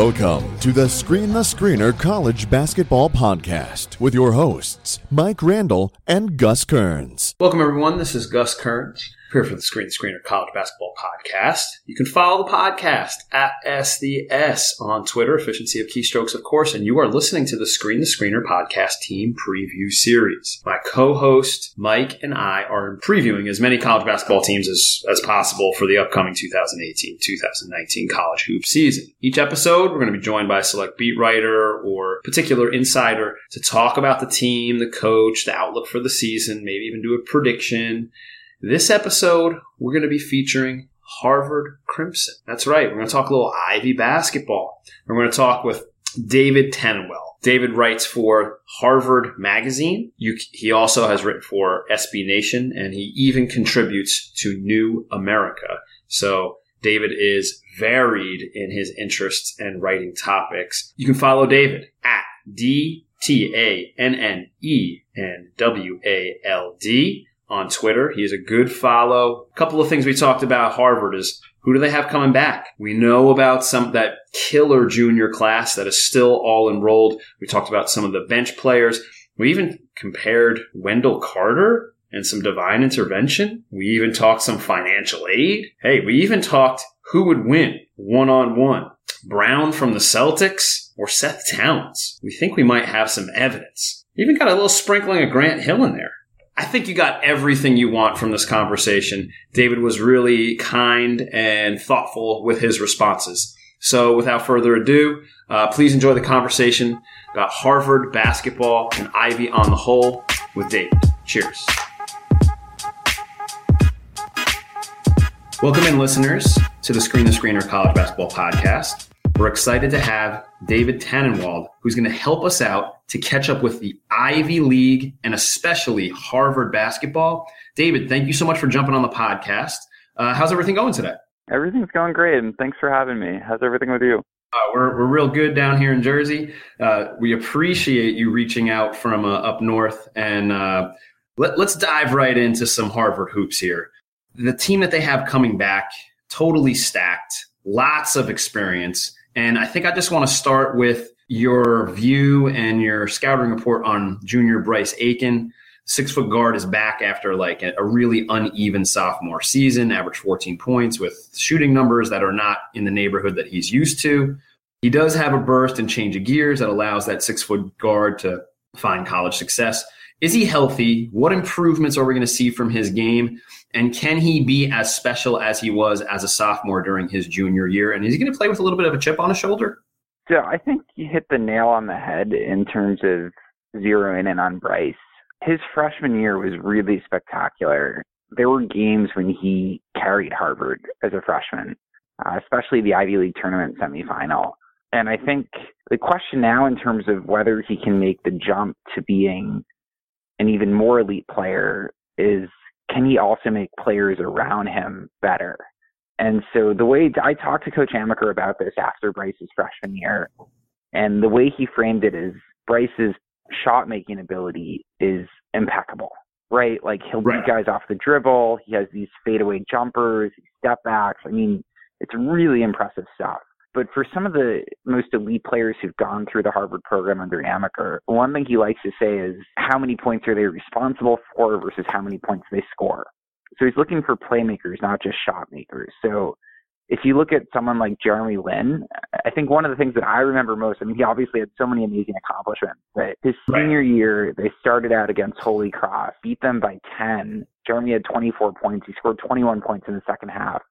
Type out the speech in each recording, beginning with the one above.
Welcome to the Screen the Screener College Basketball Podcast with your hosts, Mike Randall and Gus Kearns. Welcome, everyone. This is Gus Kearns here for the Screen the Screener College Basketball Podcast. You can follow the podcast at SDS on Twitter, efficiency of keystrokes, of course, and you are listening to the Screen the Screener Podcast Team Preview Series. My co-host Mike and I are previewing as many college basketball teams as, as possible for the upcoming 2018-2019 college hoop season. Each episode, we're going to be joined by a select beat writer or particular insider to talk about the team, the coach, the outlook for the season, maybe even do a prediction this episode, we're going to be featuring Harvard Crimson. That's right. We're going to talk a little Ivy basketball. We're going to talk with David Tannenwald. David writes for Harvard Magazine. You, he also has written for SB Nation, and he even contributes to New America. So David is varied in his interests and writing topics. You can follow David at D T A N N E N W A L D on Twitter. He's a good follow. A couple of things we talked about Harvard is who do they have coming back? We know about some that killer junior class that is still all enrolled. We talked about some of the bench players. We even compared Wendell Carter and some divine intervention. We even talked some financial aid. Hey, we even talked who would win one on one. Brown from the Celtics or Seth Towns. We think we might have some evidence. Even got a little sprinkling of Grant Hill in there. I think you got everything you want from this conversation. David was really kind and thoughtful with his responses. So, without further ado, uh, please enjoy the conversation about Harvard basketball and Ivy on the whole with David. Cheers. Welcome in, listeners, to the Screen the Screener College Basketball Podcast. We're excited to have David Tannenwald, who's going to help us out to catch up with the Ivy League and especially Harvard basketball. David, thank you so much for jumping on the podcast. Uh, how's everything going today? Everything's going great, and thanks for having me. How's everything with you? Uh, we're, we're real good down here in Jersey. Uh, we appreciate you reaching out from uh, up north, and uh, let, let's dive right into some Harvard hoops here. The team that they have coming back, totally stacked, lots of experience and I think I just want to start with your view and your scouting report on junior Bryce Aiken. Six foot guard is back after like a really uneven sophomore season, averaged 14 points with shooting numbers that are not in the neighborhood that he's used to. He does have a burst and change of gears that allows that six foot guard to find college success. Is he healthy? What improvements are we going to see from his game? And can he be as special as he was as a sophomore during his junior year? And is he going to play with a little bit of a chip on his shoulder? So I think you hit the nail on the head in terms of zeroing in on Bryce. His freshman year was really spectacular. There were games when he carried Harvard as a freshman, uh, especially the Ivy League tournament semifinal. And I think the question now, in terms of whether he can make the jump to being an even more elite player, is can he also make players around him better? And so the way I talked to Coach Amaker about this after Bryce's freshman year, and the way he framed it is Bryce's shot making ability is impeccable, right? Like he'll right. beat guys off the dribble. He has these fadeaway jumpers, step backs. I mean, it's really impressive stuff. But for some of the most elite players who've gone through the Harvard program under Amaker, one thing he likes to say is how many points are they responsible for versus how many points they score. So he's looking for playmakers, not just shot makers. So if you look at someone like Jeremy Lin, I think one of the things that I remember most, I mean, he obviously had so many amazing accomplishments, but his senior year, they started out against Holy Cross, beat them by 10. Jeremy had 24 points. He scored 21 points in the second half.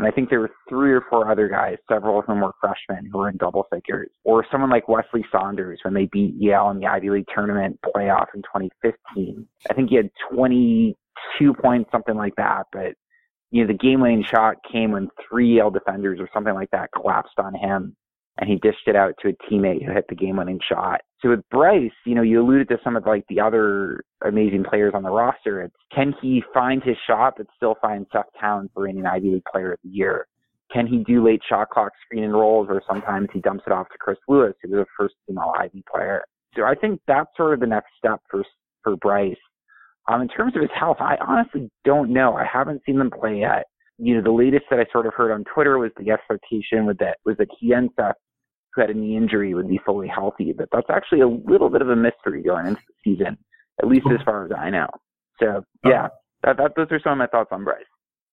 And I think there were three or four other guys, several of whom were freshmen who were in double figures. Or someone like Wesley Saunders when they beat Yale in the Ivy League tournament playoff in 2015. I think he had 22 points, something like that. But, you know, the game winning shot came when three Yale defenders or something like that collapsed on him and he dished it out to a teammate who hit the game winning shot. So with Bryce, you know, you alluded to some of like the other amazing players on the roster. It's can he find his shot but still find Seth Towns for an Ivy League player of the year? Can he do late shot clock screen and rolls or sometimes he dumps it off to Chris Lewis, who was a first team all Ivy player. So I think that's sort of the next step for for Bryce. Um, in terms of his health, I honestly don't know. I haven't seen them play yet. You know, the latest that I sort of heard on Twitter was the expectation was that was that he and Seth who had a knee injury would be fully healthy, but that's actually a little bit of a mystery going into the season, at least as far as I know. So yeah, that, that, those are some of my thoughts on Bryce.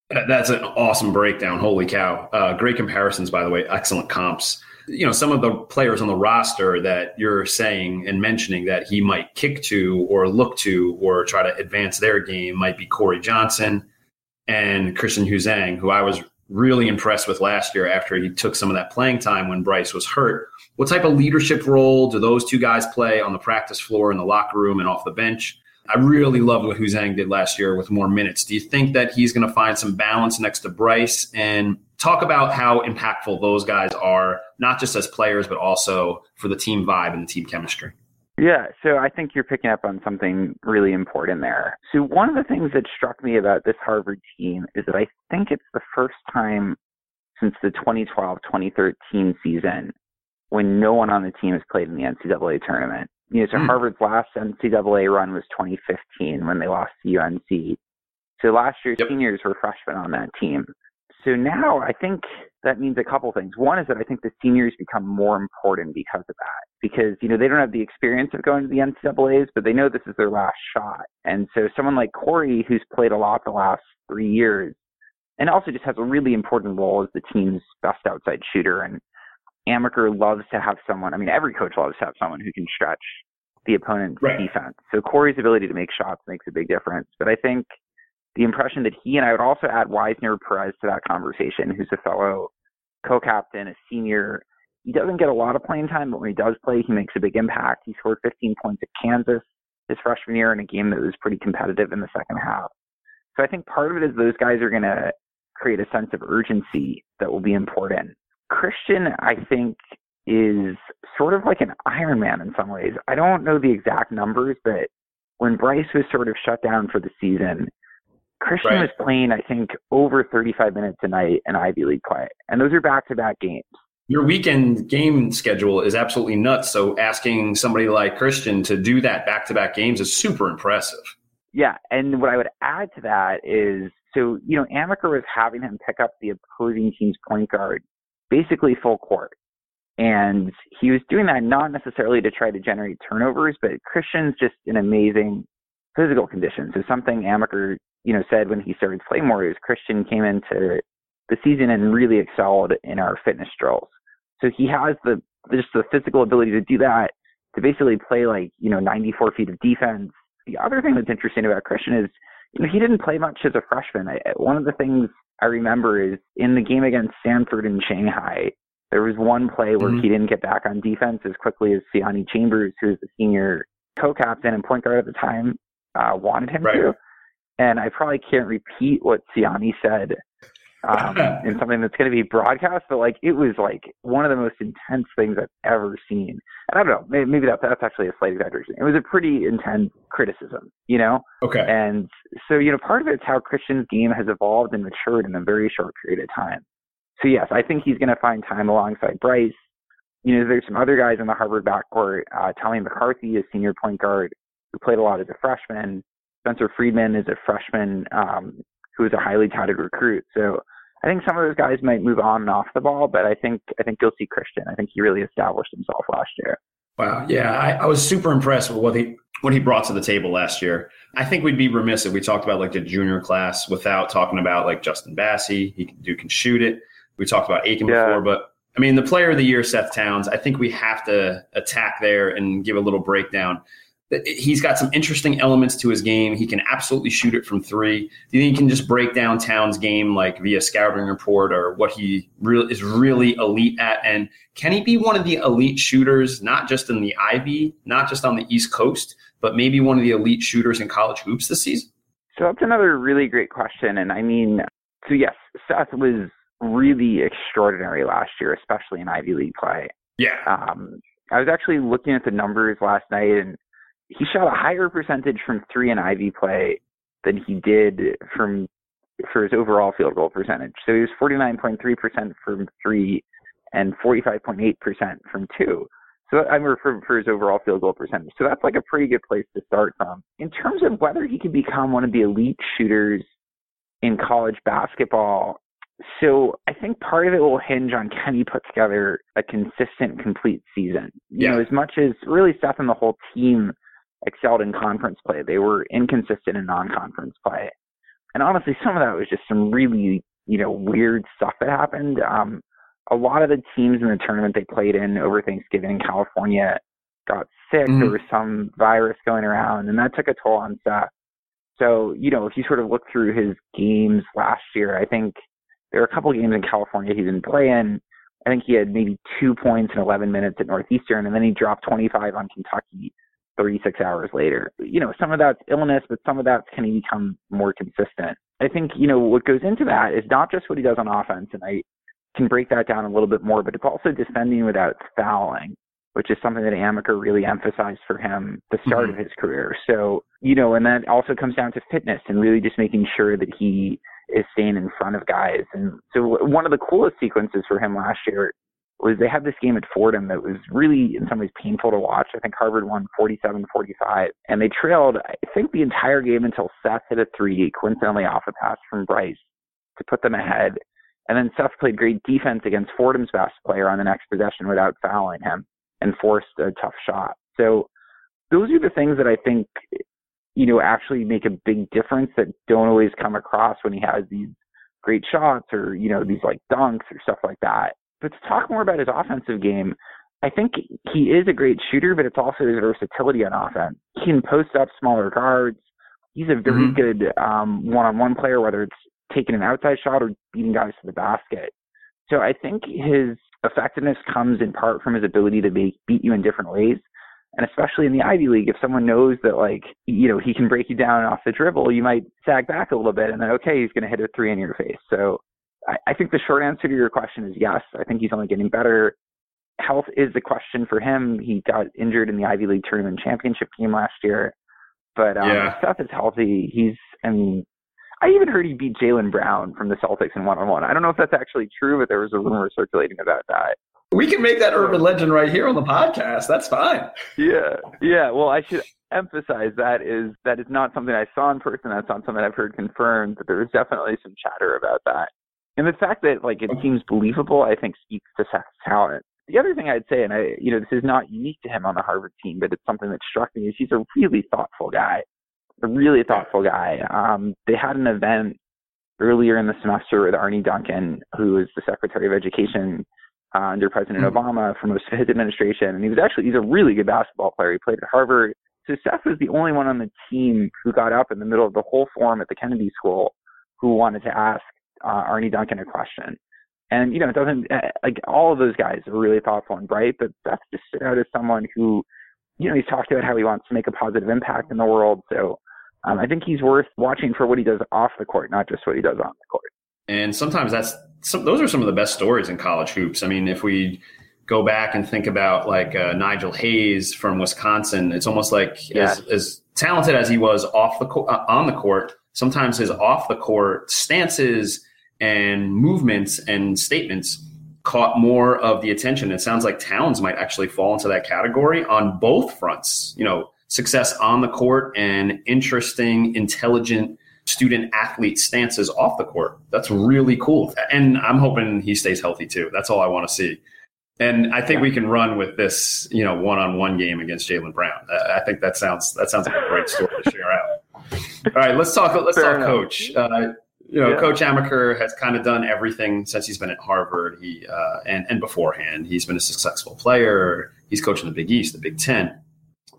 That's an awesome breakdown. Holy cow. Uh, great comparisons, by the way. Excellent comps. You know, some of the players on the roster that you're saying and mentioning that he might kick to or look to or try to advance their game might be Corey Johnson and Christian Juzang, who I was really impressed with last year after he took some of that playing time when Bryce was hurt. What type of leadership role do those two guys play on the practice floor, in the locker room, and off the bench? I really loved what Juzang did last year with more minutes. Do you think that he's going to find some balance next to Bryce? And talk about how impactful those guys are, not just as players, but also for the team vibe and the team chemistry. Yeah, so I think you're picking up on something really important there. So one of the things that struck me about this Harvard team is that I think it's the first time since the 2012-2013 season when no one on the team has played in the NCAA tournament. You know, so mm. Harvard's last NCAA run was 2015 when they lost to UNC. So last year's yep. seniors were freshmen on that team. So now I think that means a couple things. One is that I think the seniors become more important because of that. Because, you know, they don't have the experience of going to the NCAAs, but they know this is their last shot. And so someone like Corey, who's played a lot the last three years, and also just has a really important role as the team's best outside shooter and Amaker loves to have someone. I mean, every coach loves to have someone who can stretch the opponent's right. defense. So Corey's ability to make shots makes a big difference. But I think the impression that he and I would also add Weisner Perez to that conversation, who's a fellow co-captain, a senior. He doesn't get a lot of playing time, but when he does play, he makes a big impact. He scored 15 points at Kansas his freshman year in a game that was pretty competitive in the second half. So I think part of it is those guys are going to create a sense of urgency that will be important. Christian, I think, is sort of like an Iron Man in some ways. I don't know the exact numbers, but when Bryce was sort of shut down for the season, Christian right. was playing, I think, over 35 minutes a night in Ivy League play. And those are back to back games. Your weekend game schedule is absolutely nuts. So asking somebody like Christian to do that back to back games is super impressive. Yeah. And what I would add to that is so, you know, Amaker was having him pick up the opposing team's point guard basically full court. And he was doing that not necessarily to try to generate turnovers, but Christian's just an amazing physical condition. So something Amaker, you know, said when he started playing more is Christian came into the season and really excelled in our fitness drills. So he has the just the physical ability to do that, to basically play like, you know, 94 feet of defense. The other thing that's interesting about Christian is, you know, he didn't play much as a freshman. I, one of the things I remember is in the game against Stanford in Shanghai, there was one play where mm-hmm. he didn't get back on defense as quickly as Siyani Chambers, who was the senior co-captain and point guard at the time, uh, wanted him right. to. And I probably can't repeat what Siyani said um, in something that's going to be broadcast, but like it was like one of the most intense things I've ever seen. And I don't know, maybe, maybe that, that's actually a slight exaggeration. It was a pretty intense criticism, you know? Okay. And so, you know, part of it's how Christian's game has evolved and matured in a very short period of time. So yes, I think he's going to find time alongside Bryce. You know, there's some other guys in the Harvard backcourt. Uh, Tommy McCarthy is senior point guard who played a lot as a freshman. Spencer Freedman is a freshman um, who is a highly touted recruit. So I think some of those guys might move on and off the ball, but I think I think you'll see Christian. I think he really established himself last year. Wow, yeah, I, I was super impressed with what he what he brought to the table last year. I think we'd be remiss if we talked about like the junior class without talking about like Justin Bassey. He can do can shoot it. We talked about Aiken yeah. before, but I mean the player of the year, Seth Towns. I think we have to attack there and give a little breakdown he's got some interesting elements to his game. He can absolutely shoot it from three. Do you think he can just break down Town's game like via scouting report or what he really is really elite at? And can he be one of the elite shooters, not just in the Ivy, not just on the East Coast, but maybe one of the elite shooters in college hoops this season? So that's another really great question. And I mean, so yes, Seth was really extraordinary last year, especially in Ivy League play. Yeah. Um, I was actually looking at the numbers last night and he shot a higher percentage from three and Ivy play than he did from for his overall field goal percentage. So he was 49.3% from three and 45.8% from two. So I'm referring for his overall field goal percentage. So that's like a pretty good place to start from. In terms of whether he can become one of the elite shooters in college basketball, So I think part of it will hinge on can he put together a consistent, complete season. You Yeah. know, as much as really Seth and the whole team excelled in conference play, they were inconsistent in non-conference play. And honestly, some of that was just some really, you know, weird stuff that happened. Um, a lot of the teams in the tournament they played in over Thanksgiving in California got sick. Mhm. There was some virus going around, and that took a toll on Seth. So, you know, if you sort of look through his games last year, I think there are a couple of games in California he didn't play in. I think he had maybe two points in 11 minutes at Northeastern, and then he dropped 25 on Kentucky 36 hours later. You know, some of that's illness, but some of that's can he become more consistent? I think, you know, what goes into that is not just what he does on offense, and I can break that down a little bit more, but it's also defending without fouling, which is something that Amaker really emphasized for him the start Mhm. of his career. So, you know, and that also comes down to fitness and really just making sure that he is staying in front of guys. And so one of the coolest sequences for him last year was they had this game at Fordham that was really in some ways painful to watch. I think Harvard won 47-45 and they trailed, I think the entire game until Seth hit a three, coincidentally off a pass from Bryce to put them ahead. And then Seth played great defense against Fordham's best player on the next possession without fouling him and forced a tough shot. So those are the things that I think, you know, actually make a big difference that don't always come across when he has these great shots or, you know, these like dunks or stuff like that. But to talk more about his offensive game, I think he is a great shooter, but it's also his versatility on offense. He can post up smaller guards. He's a very Mhm. good um, one-on-one player, whether it's taking an outside shot or beating guys to the basket. So I think his effectiveness comes in part from his ability to be, beat you in different ways. And especially in the Ivy League, if someone knows that like, you know, he can break you down off the dribble, you might sag back a little bit and then, okay, he's going to hit a three in your face. So I, I think the short answer to your question is yes. I think he's only getting better. Health is the question for him. He got injured in the Ivy League tournament championship game last year. But um, Yeah. Seth is healthy. He's, I mean, I even heard he beat Jaylen Brown from the Celtics in one on one. I don't know if that's actually true, but there was a rumor circulating about that. We can make that urban legend right here on the podcast. That's fine. Yeah, yeah. Well, I should emphasize that is that is not something I saw in person. That's not something I've heard confirmed. But there is definitely some chatter about that, and the fact that like it seems believable, I think speaks to Seth's talent. The other thing I'd say, and I, you know, this is not unique to him on the Harvard team, but it's something that struck me is he's a really thoughtful guy, a really thoughtful guy. Um, they had an event earlier in the semester with Arne Duncan, who is the Secretary of Education uh, under President Mhm. Obama for most of his administration, and he was actually he's a really good basketball player. He played at Harvard. So Seth was the only one on the team who got up in the middle of the whole forum at the Kennedy School who wanted to ask uh, Arne Duncan a question. And you know, it doesn't uh, like all of those guys are really thoughtful and bright, but Seth just stood out as someone who, you know, he's talked about how he wants to make a positive impact in the world. So um, I think he's worth watching for what he does off the court, not just what he does on the court. And sometimes that's some, those are some of the best stories in college hoops. I mean, if we go back and think about like uh, Nigel Hayes from Wisconsin, it's almost like Yeah. as, as talented as he was off the co- uh, on the court, sometimes his off the court stances and movements and statements caught more of the attention. It sounds like Towns might actually fall into that category on both fronts. You know, success on the court and interesting, intelligent student athlete stances off the court. That's really cool. And I'm hoping he stays healthy too. That's all I want to see. And I think we can run with this, you know, one-on-one game against Jaylen Brown. I think that sounds that sounds like a great story to share out. All right, let's talk. Let's Fair talk, enough. coach. Uh, you know, Yeah. Coach Amaker has kind of done everything since he's been at Harvard. He uh, and and beforehand, he's been a successful player. He's coaching the Big East, the Big Ten.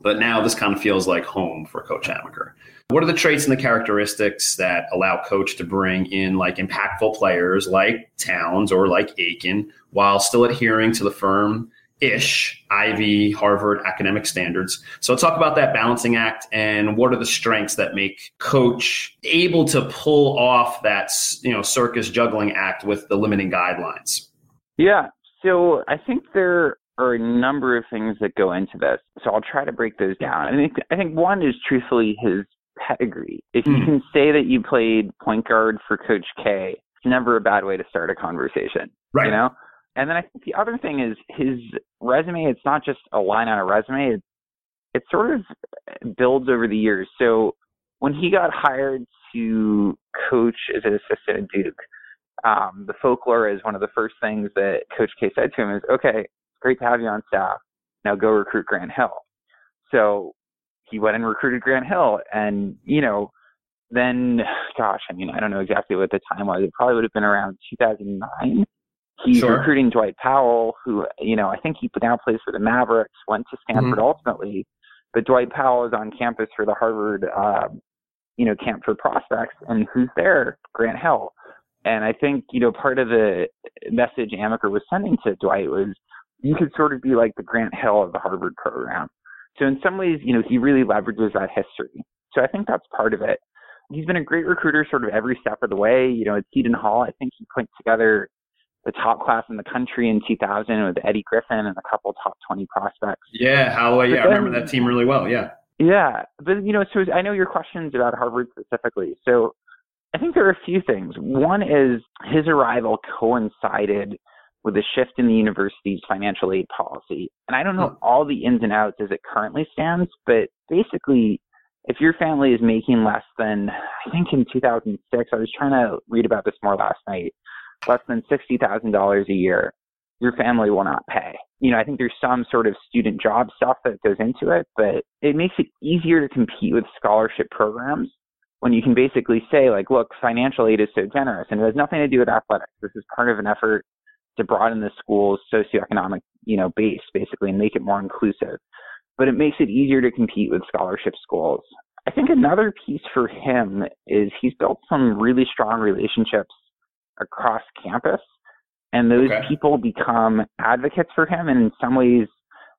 But now this kind of feels like home for Coach Amaker. What are the traits and the characteristics that allow Coach to bring in like impactful players like Towns or like Aiken while still adhering to the firm ish Ivy Harvard academic standards? So talk about that balancing act and what are the strengths that make Coach able to pull off that you know circus juggling act with the limiting guidelines. Yeah. So I think there are a number of things that go into this. So I'll try to break those down. I think I think one is truthfully his pedigree. If you Mm. can say that you played point guard for Coach K, it's never a bad way to start a conversation. Right. You know? And then I think the other thing is his resume, it's not just a line on a resume, it, it sort of builds over the years. So when he got hired to coach as an assistant at Duke, Um, the folklore is one of the first things that Coach K said to him is, okay, great to have you on staff. Now go recruit Grant Hill. So he went and recruited Grant Hill and, you know, then, gosh, I mean, I don't know exactly what the time was. It probably would have been around 2009. He's sure. recruiting Dwight Powell, who, you know, I think he now plays for the Mavericks, went to Stanford mm-hmm. ultimately, but Dwight Powell is on campus for the Harvard, uh, you know, camp for prospects, and who's there? Grant Hill. And I think, you know, part of the message Amaker was sending to Dwight was you could sort of be like the Grant Hill of the Harvard program. So in some ways, you know, he really leverages that history. So I think that's part of it. He's been a great recruiter sort of every step of the way. You know, at Seton Hall, I think he put together the top class in the country in 2000 with Eddie Griffin and a couple top 20 prospects. Yeah, Holloway. Yeah, then, I remember that team really well. Yeah. Yeah, but you know, so I know your questions about Harvard specifically. So I think there are a few things. One is his arrival coincided with a shift in the university's financial aid policy. And I don't know hmm. all the ins and outs as it currently stands, but basically, if your family is making less than, I think in 2006, I was trying to read about this more last night, less than $60,000 a year, your family will not pay. You know, I think there's some sort of student job stuff that goes into it, but it makes it easier to compete with scholarship programs when you can basically say, like, look, financial aid is so generous and it has nothing to do with athletics. This is part of an effort to broaden the school's socioeconomic, you know, base basically and make it more inclusive. But it makes it easier to compete with scholarship schools. I think another piece for him is he's built some really strong relationships across campus and those okay. people become advocates for him and in some ways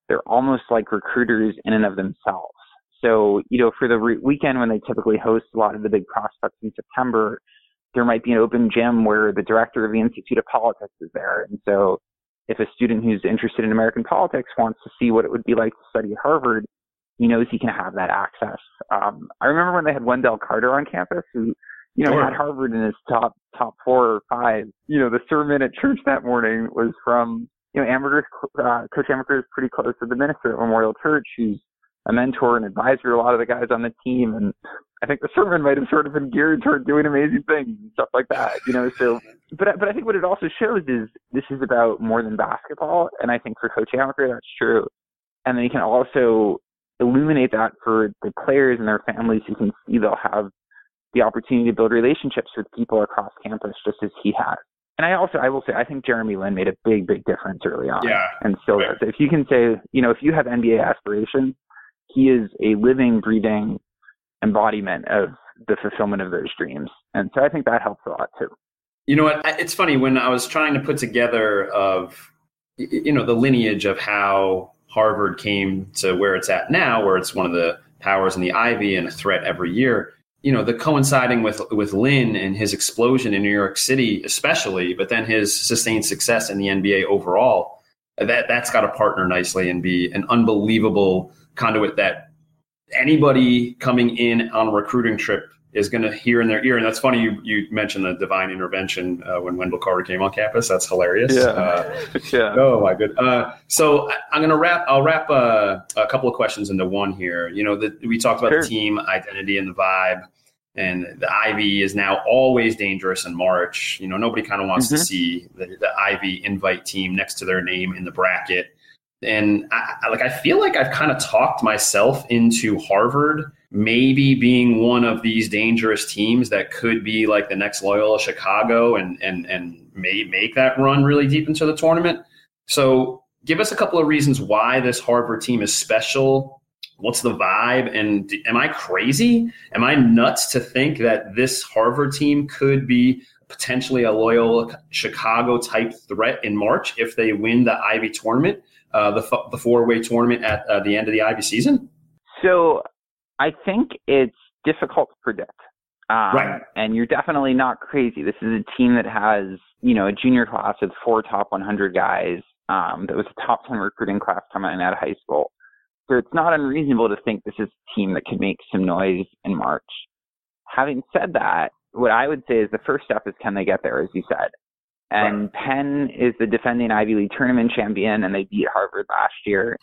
they're almost like recruiters in and of themselves. So, you know, for the re- weekend when they typically host a lot of the big prospects in September, there might be an open gym where the director of the Institute of Politics is there. And so if a student who's interested in American politics wants to see what it would be like to study at Harvard, he knows he can have that access. Um, I remember when they had Wendell Carter on campus who, you know, had Harvard in his top, top four or five. You know, the sermon at church that morning was from, you know, Amaker's, uh, Coach Amaker is pretty close to the minister at Memorial Church who's a mentor and advisor to a lot of the guys on the team. And I think the sermon might have sort of been geared toward doing amazing things and stuff like that, you know. So, but but I think what it also shows is this is about more than basketball, and I think for Coach Amaker that's true. And then you can also illuminate that for the players and their families who can see they'll have the opportunity to build relationships with people across campus just as he has. And I also, I will say, I think Jeremy Lin made a big, big difference early on. Yeah. And still does. If you can say, you know, if you have NBA aspirations, he is a living, breathing embodiment of the fulfillment of those dreams. And so I think that helps a lot too. You know what? It's funny when I was trying to put together of you know the lineage of how Harvard came to where it's at now, where it's one of the powers in the Ivy and a threat every year. You know, the coinciding with with Lin and his explosion in New York City, especially, but then his sustained success in the NBA overall. That that's got to partner nicely and be an unbelievable conduit that anybody coming in on a recruiting trip is going to hear in their ear. And that's funny. You, you mentioned the divine intervention uh, when Wendell Carter came on campus. That's hilarious. Yeah. Uh, yeah. Oh my good. Uh, so I, am going to wrap, I'll wrap uh, a couple of questions into one here. You know, the, we talked about sure. the team identity and the vibe and the Ivy is now always dangerous in March. You know, nobody kind of wants mm-hmm. to see the, the Ivy invite team next to their name in the bracket and I, like I feel like I've kind of talked myself into Harvard maybe being one of these dangerous teams that could be like the next Loyola Chicago and and and may make that run really deep into the tournament. So give us a couple of reasons why this Harvard team is special. What's the vibe? And am I crazy? Am I nuts to think that this Harvard team could be potentially a Loyola Chicago type threat in March if they win the Ivy tournament? uh, the, the four way tournament at uh, the end of the Ivy season? So I think it's difficult to predict. Um, right. And you're definitely not crazy. This is a team that has, you know, a junior class with four top 100 guys. Um, that was a top 10 recruiting class coming out of high school. So it's not unreasonable to think this is a team that could make some noise in March. Having said that, what I would say is the first step is can they get there, as you said. And right. Penn is the defending Ivy League tournament champion, and they beat Harvard last year.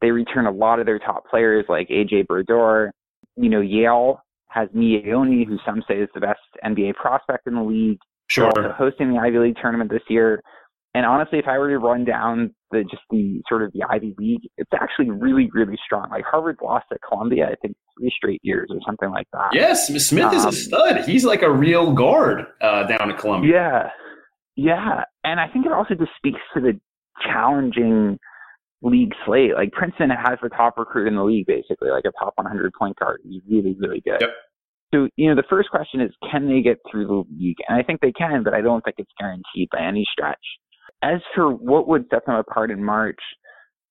They return a lot of their top players like AJ Brodeur. You know, Yale has Miye Oni, who some say is the best NBA prospect in the league. Sure. They're also hosting the Ivy League tournament this year. And honestly, if I were to run down the just the sort of the Ivy League, it's actually really, really strong. Like Harvard lost at Columbia, I think three straight years or something like that. Yes, Smith is a Um, stud. He's like a real guard uh, down at Columbia. Yeah, yeah, and I think it also just speaks to the challenging league slate. Like Princeton has the top recruit in the league, basically, like a top 100 point guard. He's really, really good. Yep. So you know, the first question is, can they get through the league? And I think they can, but I don't think it's guaranteed by any stretch. As for what would set them apart in March,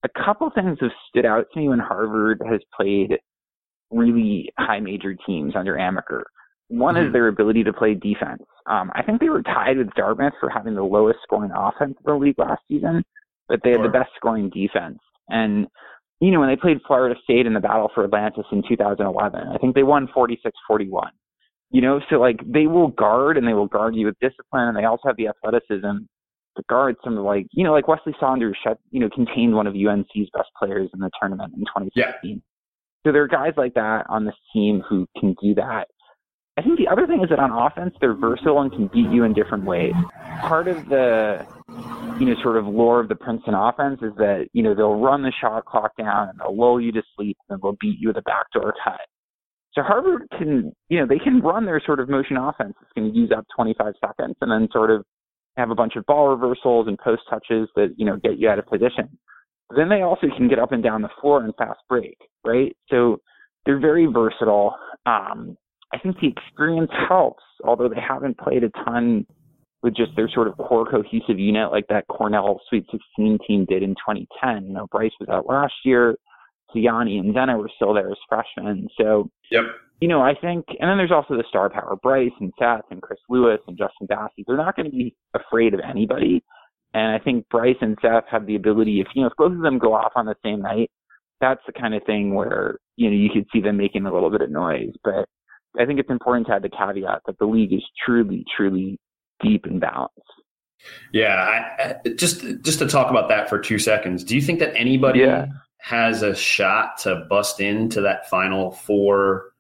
a couple things have stood out to me when Harvard has played really high major teams under Amaker. One Mhm. is their ability to play defense. Um, I think they were tied with Dartmouth for having the lowest scoring offense in the league last season, but they had Sure. the best scoring defense. And, you know, when they played Florida State in the battle for Atlantis in 2011, I think they won 46-41. You know, so like they will guard and they will guard you with discipline and they also have the athleticism to guard some of like, you know, like Wesley Saunders shut, you know, contained one of UNC's best players in the tournament in 2016. So there are guys like that on this team who can do that. I think the other thing is that on offense, they're versatile and can beat you in different ways. Part of the, you know, sort of lore of the Princeton offense is that, you know, they'll run the shot clock down and they'll lull you to sleep and they'll beat you with a backdoor cut. So Harvard can, you know, they can run their sort of motion offense. It's going to use up 25 seconds and then sort of have a bunch of ball reversals and post touches that, you know, get you out of position. Then they also can get up and down the floor and fast break, right? So they're very versatile. Um, I think the experience helps, although they haven't played a ton with just their sort of core cohesive unit like that Cornell Sweet 16 team did in 2010. You know, Bryce was out last year. Siyani and Zena were still there as freshmen. So, Yep. you know, I think, and then there's also the star power, Bryce and Seth and Chris Lewis and Justin Bassey. They're not going to be afraid of anybody. And I think Bryce and Seth have the ability, if, you know, if both of them go off on the same night, that's the kind of thing where, you know, you could see them making a little bit of noise. But I think it's important to add the caveat that the league is truly, truly deep and balanced. Yeah, I, just just to talk about that for two seconds. Do you think that anybody Yeah. has a shot to bust into that final four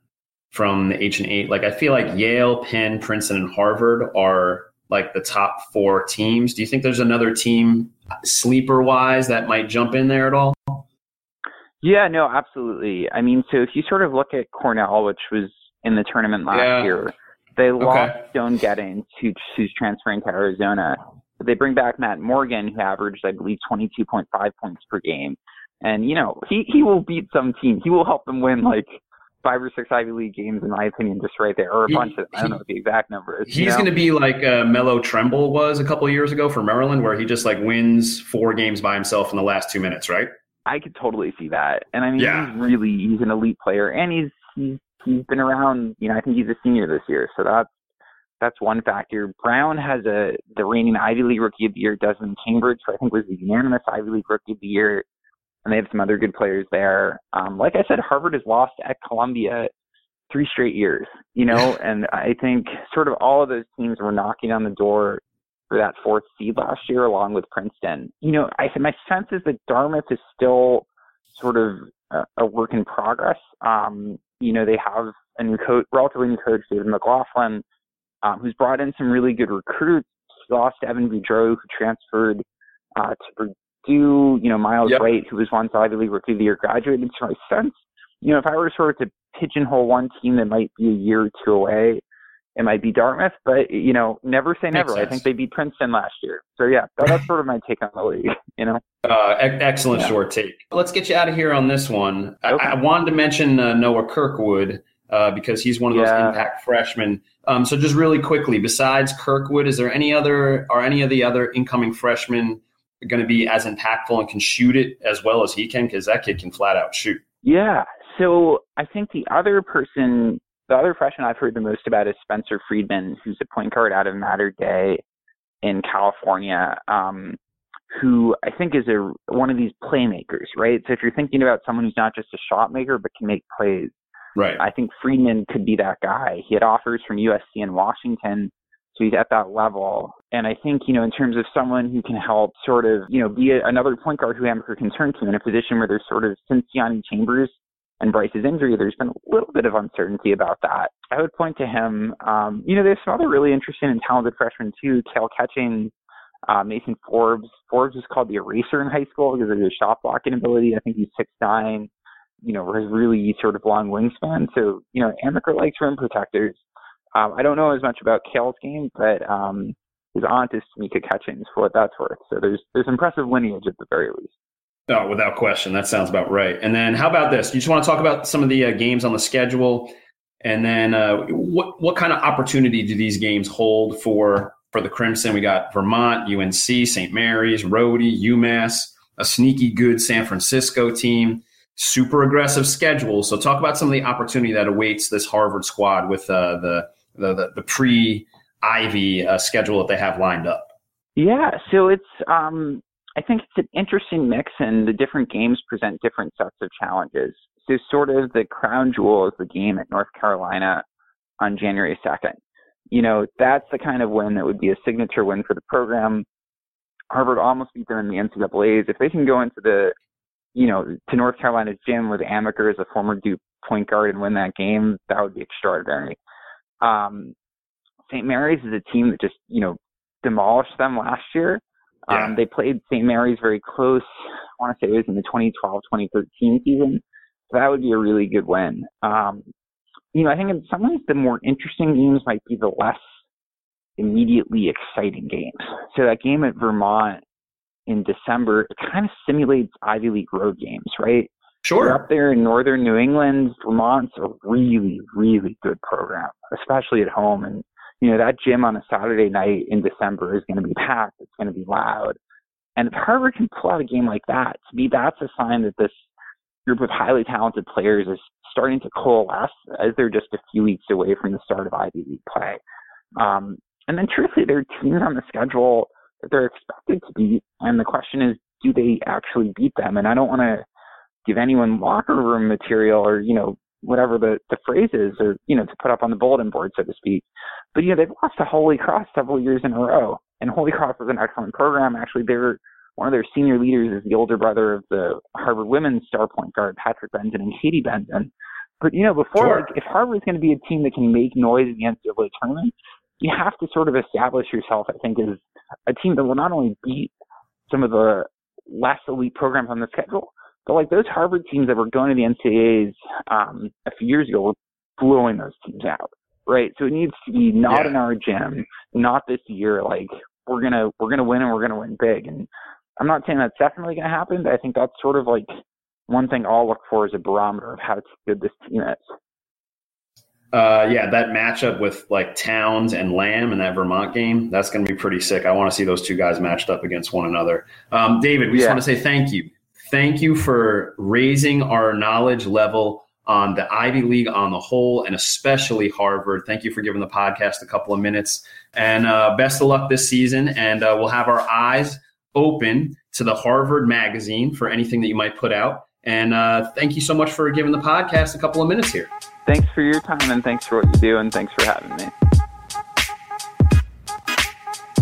from the H and eight? Like, I feel like Yale, Penn, Princeton, and Harvard are like the top four teams. Do you think there's another team sleeper wise that might jump in there at all? Yeah, no, absolutely. I mean, so if you sort of look at Cornell, which was in the tournament last Yeah. year, they lost Okay. Stone Gettings, who, who's transferring to Arizona. But they bring back Matt Morgan, who averaged, I believe, 22.5 points per game. And, you know, he, he will beat some team. He will help them win, like, five or six Ivy League games, in my opinion, just right there, or a He- bunch of. I don't know what the exact number is. you He's know? going to be like uh, Melo Trimble was a couple of years ago for Maryland, where he just like wins four games by himself in the last two minutes, right? I could totally see that. And I mean, Yeah. he's really he's an elite player, and he's he's he's been around. You know, I think he's a senior this year, so that's that's one factor. Brown has a the reigning Ivy League Rookie of the Year, Desmond Cambridge, who I think was the unanimous Ivy League Rookie of the Year, and they have some other good players there. Um, like I said, Harvard has lost at Columbia three straight years. You know, and I think sort of all of those teams were knocking on the door for that fourth seed last year, along with Princeton. You know, I said my sense is that Dartmouth is still sort of a, a work in progress. Um, you know, they have a new coach, relatively new coach, David McLaughlin, um, who's brought in some really good recruits. He lost Evan Boudreau, who transferred uh, to Purdue. You know, Miles Yep. Wright, who was once Ivy League Rookie of the Year, graduated. So my sense, you know, if I were sort of to pigeonhole one team that might be a year or two away, it might be Dartmouth, but you know, never say never. I think they beat Princeton last year. So yeah, that, that's sort of my take on the league. You know, Uh, e- excellent Yeah. short take. Let's get you out of here on this one. I, Okay. I wanted to mention uh, Noah Kirkwood uh, because he's one of those Yeah. impact freshmen. Um, so just really quickly, besides Kirkwood, is there any other are any of the other incoming freshmen going to be as impactful and can shoot it as well as he can? Because that kid can flat out shoot. yeah. So I think the other person, the other freshman I've heard the most about is Spencer Freedman, who's a point guard out of Mater Dei in California. Um, who I think is a one of these playmakers, right? So if you're thinking about someone who's not just a shot maker but can make plays, Right. I think Freedman could be that guy. He had offers from USC and Washington, so he's at that level. And I think, you know, in terms of someone who can help sort of, you know, be a, another point guard who Amaker can turn to in a position where there's sort of, since Yanni Chambers and Bryce's injury, there's been a little bit of uncertainty about that. I would point to him. Um, you know, there's some other really interesting and talented freshmen too. Kale Catching, uh, Mason Forbes. Forbes is called the eraser in high school because of his shot blocking ability. I think he's six nine. You know, has really sort of long wingspan. So you know, Amaker likes rim protectors. Um, I don't know as much about Kale's game, but um, his aunt is Tamika Catchings for what that's worth. So there's there's impressive lineage at the very least. Oh, without question, that sounds about right. And then, how about this? You just want to talk about some of the uh, games on the schedule, and then uh, what what kind of opportunity do these games hold for for the Crimson? We got Vermont, UNC, St. Mary's, Rhody, UMass, a sneaky good San Francisco team, super aggressive schedule. So, talk about some of the opportunity that awaits this Harvard squad with uh, the, the the the pre Ivy uh, schedule that they have lined up. Yeah, so it's um, I think it's an interesting mix, and the different games present different sets of challenges. So, sort of the crown jewel is the game at North Carolina on January 2nd. You know, that's the kind of win that would be a signature win for the program. Harvard almost beat them in the NCAA's. If they can go into the, you know, to North Carolina's gym with Amaker as a former Duke point guard and win that game, that would be extraordinary. Um, St. Mary's is a team that just, you know, demolished them last year. Yeah. Um, they played St. Mary's very close. I want to say it was in the 2012-2013 season. So that would be a really good win. Um, you know, I think in some ways the more interesting games might be the less immediately exciting games. So that game at Vermont in December, it kind of simulates Ivy League road games, right? Sure. You're up there in northern New England, Vermont's a really, really good program, especially at home. And you know, that gym on a Saturday night in December is going to be packed. It's going to be loud. And if Harvard can pull out a game like that, to me, that's a sign that this group of highly talented players is starting to coalesce as they're just a few weeks away from the start of Ivy League play. Um, and then truthfully, there are teams on the schedule that they're expected to beat. And the question is, do they actually beat them? And I don't want to give anyone locker room material or, you know, whatever the, the phrase is, or, you know, to put up on the bulletin board, so to speak. But, you know, they've lost to Holy Cross several years in a row. And Holy Cross is an excellent program. Actually, they're, one of their senior leaders is the older brother of the Harvard women's star point guard, Patrick Benson and Katie Benson. But, you know, before, sure. like, if Harvard's going to be a team that can make noise in the NCAA tournament, you have to sort of establish yourself, I think, as a team that will not only beat some of the less elite programs on the schedule, but like those Harvard teams that were going to the NCAAs um, a few years ago were blowing those teams out, right? So it needs to be not yeah. in our gym, not this year. Like we're gonna we're gonna win and we're gonna win big. And I'm not saying that's definitely gonna happen, but I think that's sort of like one thing I'll look for as a barometer of how good this team is. Uh, yeah, that matchup with like Towns and Lamb in that Vermont game, that's going to be pretty sick. I want to see those two guys matched up against one another. Um, David, we yeah. just want to say thank you thank you for raising our knowledge level on the Ivy League on the whole, and especially Harvard. Thank you for giving the podcast a couple of minutes. And uh, best of luck this season. And uh, we'll have our eyes open to the Harvard magazine for anything that you might put out. And uh, thank you so much for giving the podcast a couple of minutes here. Thanks for your time, and thanks for what you do, and thanks for having me.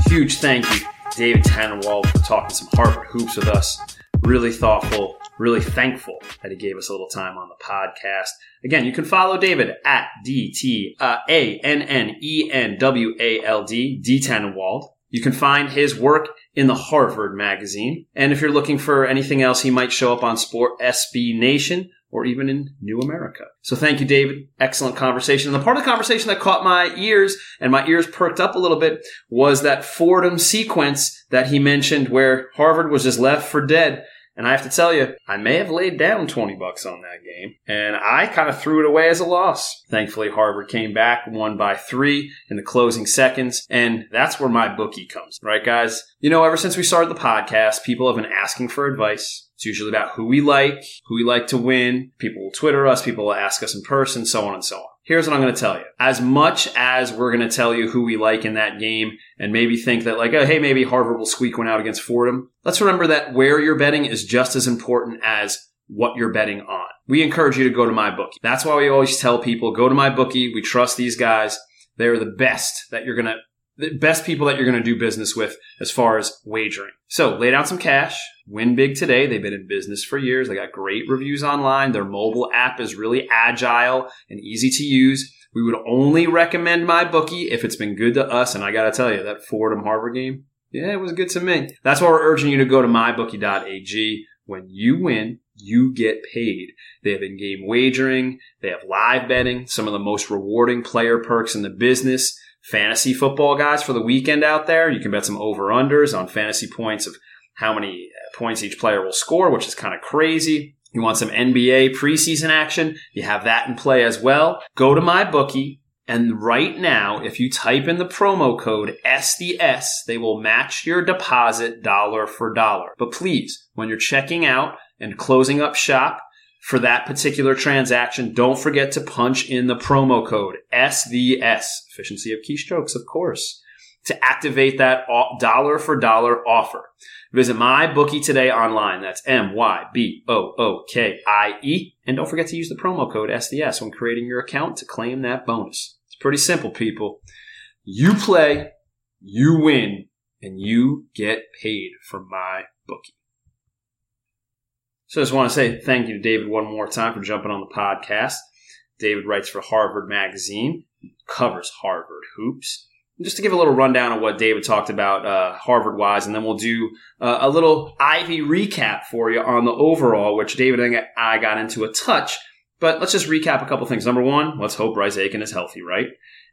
Huge thank you, David Tannenwald, for talking some Harvard hoops with us really thoughtful, really thankful that he gave us a little time on the podcast. Again, you can follow David at D T uh, A N N E N W A L D, D Tannenwald. You can find his work in the Harvard magazine. And if you're looking for anything else, he might show up on Sport SB Nation or even in New America. So thank you, David. Excellent conversation. And the part of the conversation that caught my ears and my ears perked up a little bit was that Fordham sequence that he mentioned where Harvard was just left for dead. And I have to tell you, I may have laid down 20 bucks on that game, and I kind of threw it away as a loss. Thankfully, Harvard came back, won by three in the closing seconds, and that's where MyBookie comes, right, guys? You know, ever since we started the podcast, people have been asking for advice. It's usually about who we like, who we like to win. People will Twitter us, people will ask us in person, so on and so on. Here's what I'm going to tell you. As much as we're going to tell you who we like in that game and maybe think that like, oh, hey, maybe Harvard will squeak one out against Fordham. Let's remember that where you're betting is just as important as what you're betting on. We encourage you to go to MyBookie. That's why we always tell people go to MyBookie. We trust these guys. They're the best that you're going to the best people that you're going to do business with as far as wagering. So lay down some cash, win big today. They've been in business for years. They got great reviews online. Their mobile app is really agile and easy to use. We would only recommend MyBookie if it's been good to us. And I got to tell you, that Fordham Harvard game, yeah, it was good to me. That's why we're urging you to go to mybookie.ag. When you win, you get paid. They have in-game wagering. They have live betting, some of the most rewarding player perks in the business fantasy football guys for the weekend out there. You can bet some over unders on fantasy points of how many points each player will score, which is kind of crazy. You want some NBA preseason action? You have that in play as well. Go to MyBookie. And right now, if you type in the promo code SDS, they will match your deposit dollar for dollar. But please, when you're checking out and closing up shop, for that particular transaction, don't forget to punch in the promo code SVS, efficiency of keystrokes, of course, to activate that dollar for dollar offer. Visit MyBookie today online. That's M Y B O O K I E. And don't forget to use the promo code SDS when creating your account to claim that bonus. It's pretty simple, people. You play, you win, and you get paid for my bookie. So I just want to say thank you to David one more time for jumping on the podcast. David writes for Harvard Magazine, covers Harvard hoops. And just to give a little rundown of what David talked about uh, Harvard wise, and then we'll do uh, a little Ivy recap for you on the overall, which David and I got into a touch. But let's just recap a couple things. Number one, let's hope Bryce Aiken is healthy, right?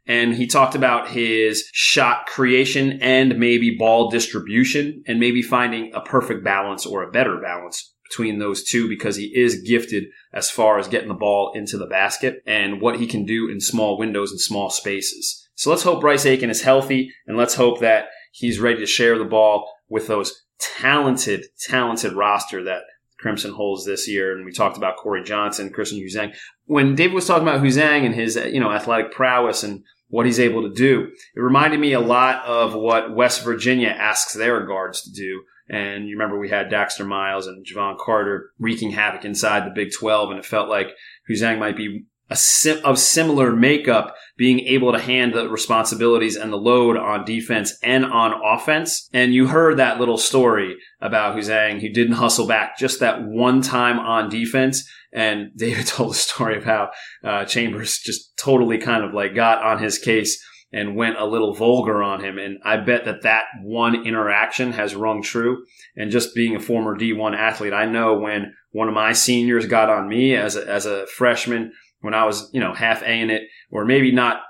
And he talked about his shot creation and maybe ball distribution and maybe finding a perfect balance or a better balance between those two because he is gifted as far as getting the ball into the basket and what he can do in small windows and small spaces. So let's hope Bryce Aiken is healthy and let's hope that he's ready to share the ball with those talented, talented roster that Crimson holds this year. And we talked about Corey Johnson, Christian Juzang. When David was talking about Juzang and his, you know, athletic prowess and what he's able to do, it reminded me a lot of what West Virginia asks their guards to do and you remember we had Daxter Miles and Jevon Carter wreaking havoc inside the Big 12, and it felt like Juzang might be a sim- of similar makeup, being able to hand the responsibilities and the load on defense and on offense. And you heard that little story about Juzang, who didn't hustle back just that one time on defense. And David told the story of how uh, Chambers just totally kind of like got on his case and went a little vulgar on him. And I bet that that one interaction has rung true. And just being a former D1 athlete, I know when one of my seniors got on me as a, as a freshman, when I was, you know, half A in it, or maybe not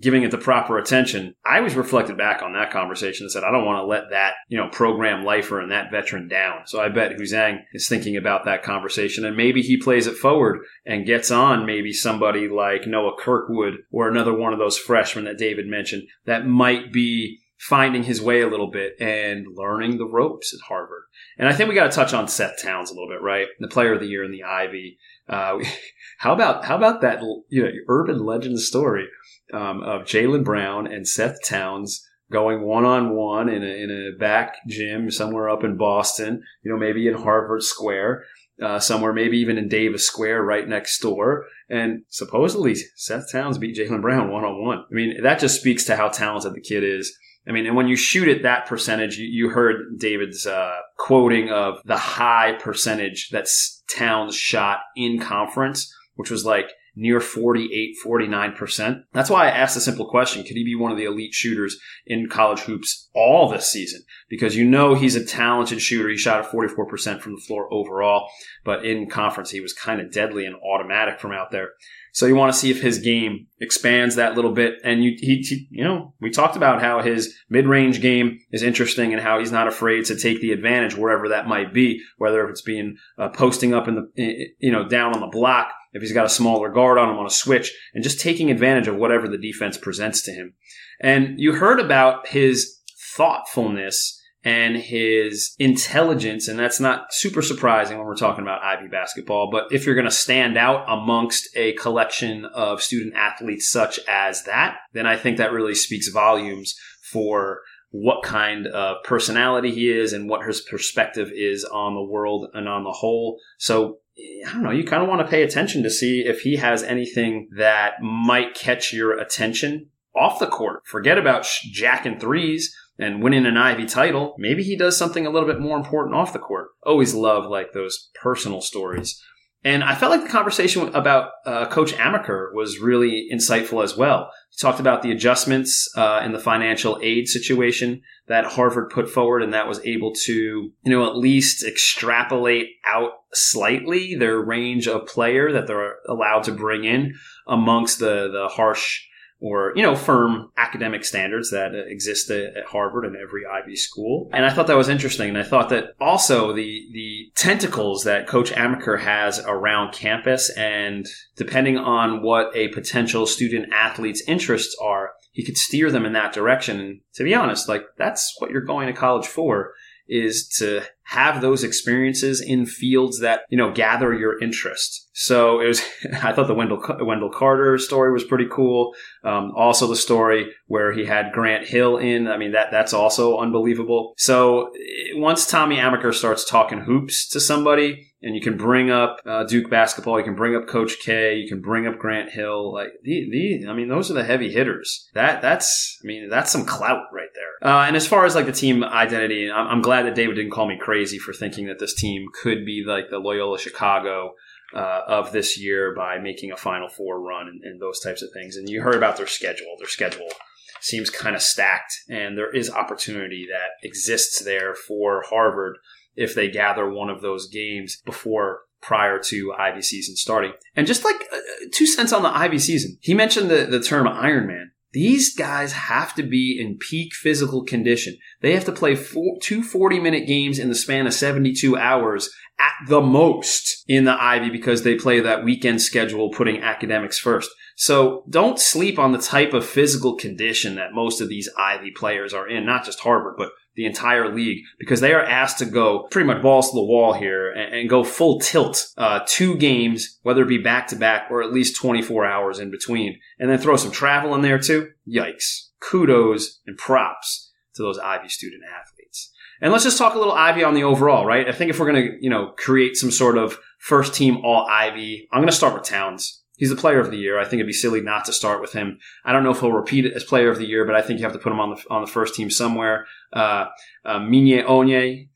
giving it the proper attention. I always reflected back on that conversation and said, I don't want to let that, you know, program lifer and that veteran down. So I bet Juzang is thinking about that conversation and maybe he plays it forward and gets on maybe somebody like Noah Kirkwood or another one of those freshmen that David mentioned that might be finding his way a little bit and learning the ropes at Harvard. And I think we got to touch on Seth Towns a little bit, right? The player of the year in the Ivy. Uh, how about, how about that, you know, urban legend story um, of Jaylen Brown and Seth Towns going one on one in a in a back gym somewhere up in Boston, you know, maybe in Harvard Square, uh, somewhere maybe even in Davis Square right next door. And supposedly Seth Towns beat Jaylen Brown one on one. I mean, that just speaks to how talented the kid is. I mean, and when you shoot at that percentage, you, you heard David's uh, quoting of the high percentage that Towns shot in conference, which was like near 48, 49%. That's why I asked a simple question. Could he be one of the elite shooters in college hoops all this season? Because you know he's a talented shooter. He shot at 44% from the floor overall, but in conference he was kind of deadly and automatic from out there. So you want to see if his game expands that little bit. And you, he, he, you know, we talked about how his mid-range game is interesting and how he's not afraid to take the advantage wherever that might be, whether if it's being uh, posting up in the, you know, down on the block if he's got a smaller guard on him on a switch, and just taking advantage of whatever the defense presents to him. And you heard about his thoughtfulness and his intelligence, and that's not super surprising when we're talking about Ivy basketball. But if you're going to stand out amongst a collection of student athletes such as that, then I think that really speaks volumes for what kind of personality he is and what his perspective is on the world and on the whole. So I don't know, you kind of want to pay attention to see if he has anything that might catch your attention off the court. Forget about jacking threes and winning an Ivy title. Maybe he does something a little bit more important off the court. Always love like those personal stories. And I felt like the conversation about uh, Coach Amaker was really insightful as well. He talked about the adjustments uh, in the financial aid situation that Harvard put forward, and that was able to, you know, at least extrapolate out slightly their range of player that they're allowed to bring in amongst the the harsh or you know firm academic standards that exist at Harvard and every Ivy school. And I thought that was interesting. And I thought that also the the tentacles that Coach Amaker has around campus, and depending on what a potential student athlete's interests are, he could steer them in that direction. And to be honest, like that's what you're going to college for is to have those experiences in fields that, you know, gather your interest. So it was, I thought the Wendell, Wendell Carter story was pretty cool. Um, also the story where he had Grant Hill in. I mean, that, that's also unbelievable. So once Tommy Amaker starts talking hoops to somebody, and you can bring up uh, Duke basketball, you can bring up Coach K, you can bring up Grant Hill. Like the, the, I mean, those are the heavy hitters. That that's, I mean, that's some clout right there. Uh, and as far as like the team identity, I'm, I'm glad that David didn't call me crazy for thinking that this team could be like the Loyola Chicago uh, of this year by making a Final Four run and, and those types of things. And you heard about their schedule. Their schedule seems kind of stacked, and there is opportunity that exists there for Harvard if they gather one of those games before prior to Ivy season starting. And just like uh, two cents on the Ivy season, he mentioned the, the term Iron Man. These guys have to be in peak physical condition. They have to play four, two 40 minute games in the span of 72 hours at the most in the Ivy because they play that weekend schedule putting academics first. So don't sleep on the type of physical condition that most of these Ivy players are in, not just Harvard, but the entire league because they are asked to go pretty much balls to the wall here and, and go full tilt, uh, two games, whether it be back to back or at least 24 hours in between, and then throw some travel in there too. Yikes. Kudos and props to those Ivy student athletes. And let's just talk a little Ivy on the overall, right? I think if we're going to, you know, create some sort of first team all Ivy, I'm going to start with Towns. He's the player of the year. I think it'd be silly not to start with him. I don't know if he'll repeat it as player of the year, but I think you have to put him on the on the first team somewhere. Uh, uh, Miye Oni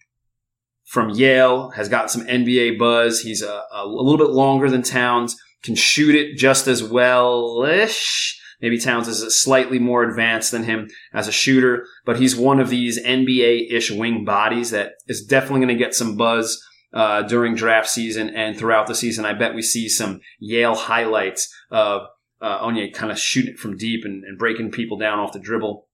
from Yale has got some NBA buzz. He's a, a, little bit longer than Towns, can shoot it just as well ish. Maybe Towns is slightly more advanced than him as a shooter, but he's one of these NBA ish wing bodies that is definitely going to get some buzz uh, during draft season and throughout the season. I bet we see some Yale highlights of uh, Oni kind of shooting from deep and, and breaking people down off the dribble.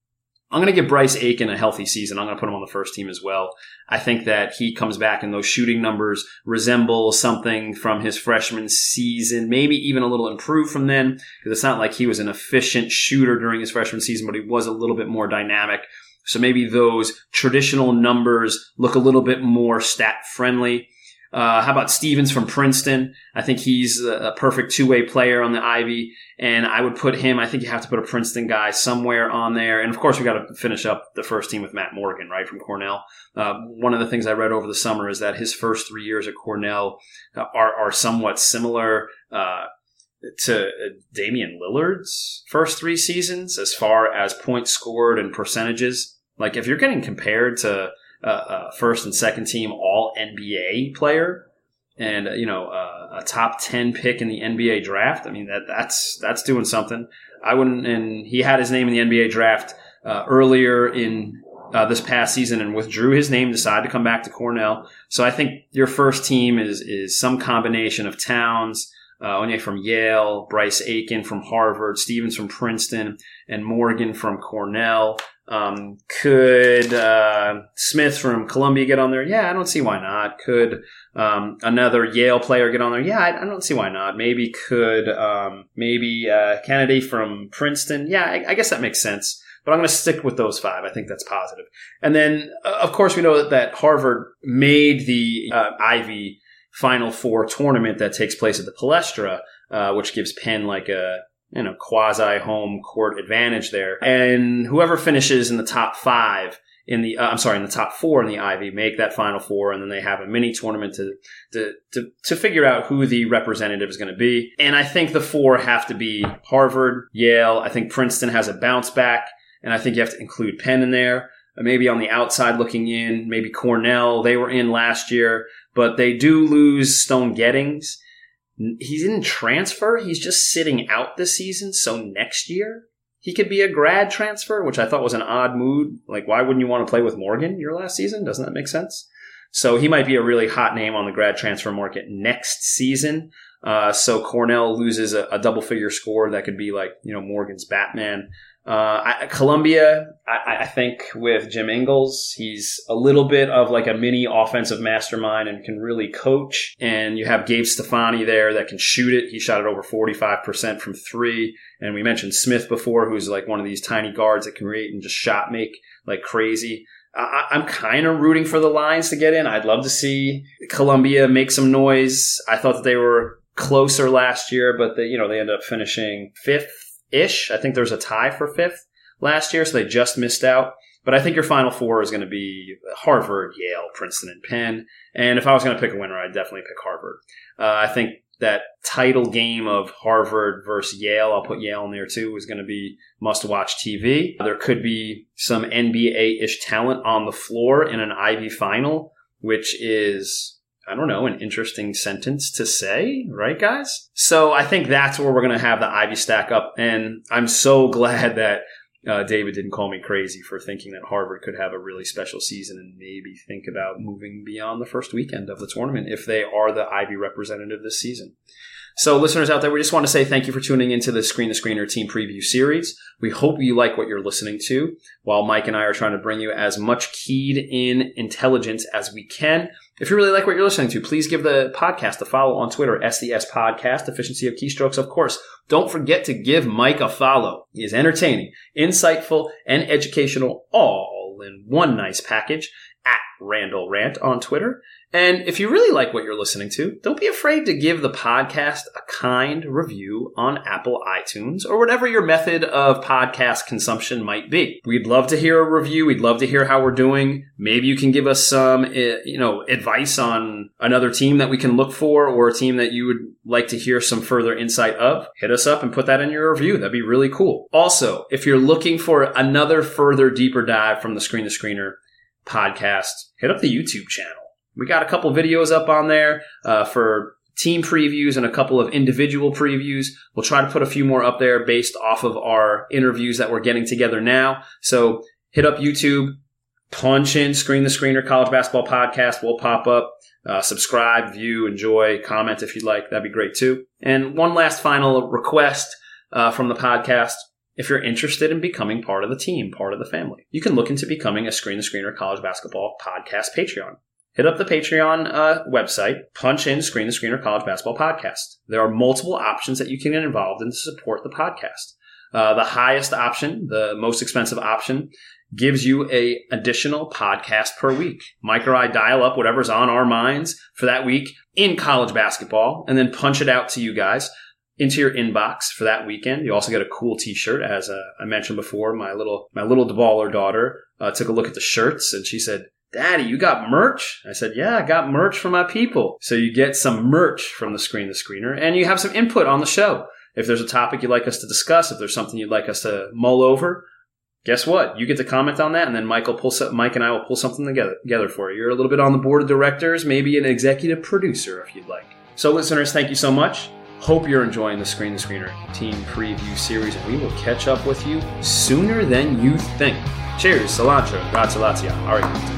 I'm going to give Bryce Aiken a healthy season. I'm going to put him on the first team as well. I think that he comes back and those shooting numbers resemble something from his freshman season, maybe even a little improved from then, because it's not like he was an efficient shooter during his freshman season, but he was a little bit more dynamic. So maybe those traditional numbers look a little bit more stat friendly. Uh, how about Stephens from Princeton? I think he's a perfect two way player on the Ivy, and I would put him. I think you have to put a Princeton guy somewhere on there, and of course we got to finish up the first team with Matt Morgan, right from Cornell. Uh, one of the things I read over the summer is that his first three years at Cornell uh, are are somewhat similar. Uh, to Damian Lillard's first three seasons as far as points scored and percentages. Like if you're getting compared to a, a first and second team All NBA player and you know a top ten pick in the NBA draft, I mean that that's that's doing something. I wouldn't, and he had his name in the NBA draft uh, earlier in uh, this past season and withdrew his name, decided to come back to Cornell. So I think your first team is is some combination of Towns, uh, Oni from Yale, Bryce Aiken from Harvard, Stephens from Princeton, and Morgan from Cornell. Um, could uh, Smith from Columbia get on there? Yeah, I don't see why not. Could um, another Yale player get on there? Yeah, I, I don't see why not. Maybe could um, maybe uh, Cannady from Princeton? Yeah, I, I guess that makes sense. But I'm going to stick with those five. I think that's positive. And then, uh, of course, we know that, that Harvard made the uh, Ivy Final Four tournament that takes place at the Palestra, uh, which gives Penn like a you know quasi home court advantage there. And whoever finishes in the top five in the uh, I'm sorry in the top four in the Ivy make that Final Four, and then they have a mini tournament to to to, to figure out who the representative is going to be. And I think the four have to be Harvard, Yale. I think Princeton has a bounce back, and I think you have to include Penn in there. Maybe on the outside looking in, maybe Cornell. They were in last year, but they do lose Stone Gettings. He didn't transfer. He's just sitting out this season. So next year, he could be a grad transfer, which I thought was an odd mood. Like, why wouldn't you want to play with Morgan your last season? Doesn't that make sense? So he might be a really hot name on the grad transfer market next season. Uh, so Cornell loses a, a, double figure score that could be like, you know, Morgan's Batman. Uh, I, Columbia, I, I, think with Jim Engles, he's a little bit of like a mini offensive mastermind and can really coach. And you have Gabe Stefanini there that can shoot it. He shot it over 45% from three. And we mentioned Smith before, who's like one of these tiny guards that can create and just shot make like crazy. I, I'm kind of rooting for the Lions to get in. I'd love to see Columbia make some noise. I thought that they were closer last year, but they, you know, they ended up finishing fifth ish. I think there was a tie for fifth last year, so they just missed out. But I think your final four is going to be Harvard, Yale, Princeton, and Penn. And if I was going to pick a winner, I'd definitely pick Harvard. Uh, I think that title game of Harvard versus Yale, I'll put Yale in there too, is going to be must watch TV. There could be some NBA ish talent on the floor in an Ivy final, which is I don't know, an interesting sentence to say, right, guys? So I think that's where we're going to have the Ivy stack up. And I'm so glad that uh, David didn't call me crazy for thinking that Harvard could have a really special season and maybe think about moving beyond the first weekend of the tournament if they are the Ivy representative this season. So, listeners out there, we just want to say thank you for tuning into the Screen the Screener team preview series. We hope you like what you're listening to while Mike and I are trying to bring you as much keyed in intelligence as we can. If you really like what you're listening to, please give the podcast a follow on Twitter, SDS Podcast, Efficiency of Keystrokes, of course. Don't forget to give Mike a follow. He is entertaining, insightful, and educational all in one nice package at Randall Rant on Twitter. And if you really like what you're listening to, don't be afraid to give the podcast a kind review on Apple iTunes or whatever your method of podcast consumption might be. We'd love to hear a review. We'd love to hear how we're doing. Maybe you can give us some, eh, you know, advice on another team that we can look for or a team that you would like to hear some further insight of. Hit us up and put that in your review. That'd be really cool. Also, if you're looking for another further deeper dive from the Screen the Screener podcast, hit up the YouTube channel we got a couple videos up on there uh, for team previews and a couple of individual previews. We'll try to put a few more up there based off of our interviews that we're getting together now. So hit up YouTube, punch in Screen the Screener College Basketball Podcast. We'll pop up. Uh, subscribe, view, enjoy, comment if you'd like. That'd be great too. And one last final request uh, from the podcast. If you're interested in becoming part of the team, part of the family, you can look into becoming a Screen the Screener College Basketball Podcast Patreon hit up the Patreon uh, website, punch in Screen the Screener College Basketball Podcast. There are multiple options that you can get involved in to support the podcast. Uh, the highest option, the most expensive option, gives you a additional podcast per week. Mike or I dial up whatever's on our minds for that week in college basketball and then punch it out to you guys into your inbox for that weekend. You also get a cool T-shirt, as uh, I mentioned before. My little my little baller daughter uh, took a look at the shirts and she said, Daddy, you got merch? I said, Yeah, I got merch for my people. So you get some merch from the Screen the Screener and you have some input on the show. If there's a topic you'd like us to discuss, if there's something you'd like us to mull over, guess what? You get to comment on that, and then Mike will pull some, Mike and I will pull something together together for you. You're a little bit on the board of directors, maybe an executive producer if you'd like. So, listeners, thank you so much. Hope you're enjoying the Screen the Screener team preview series, and we will catch up with you sooner than you think. Cheers, cilantro, grazie. All right.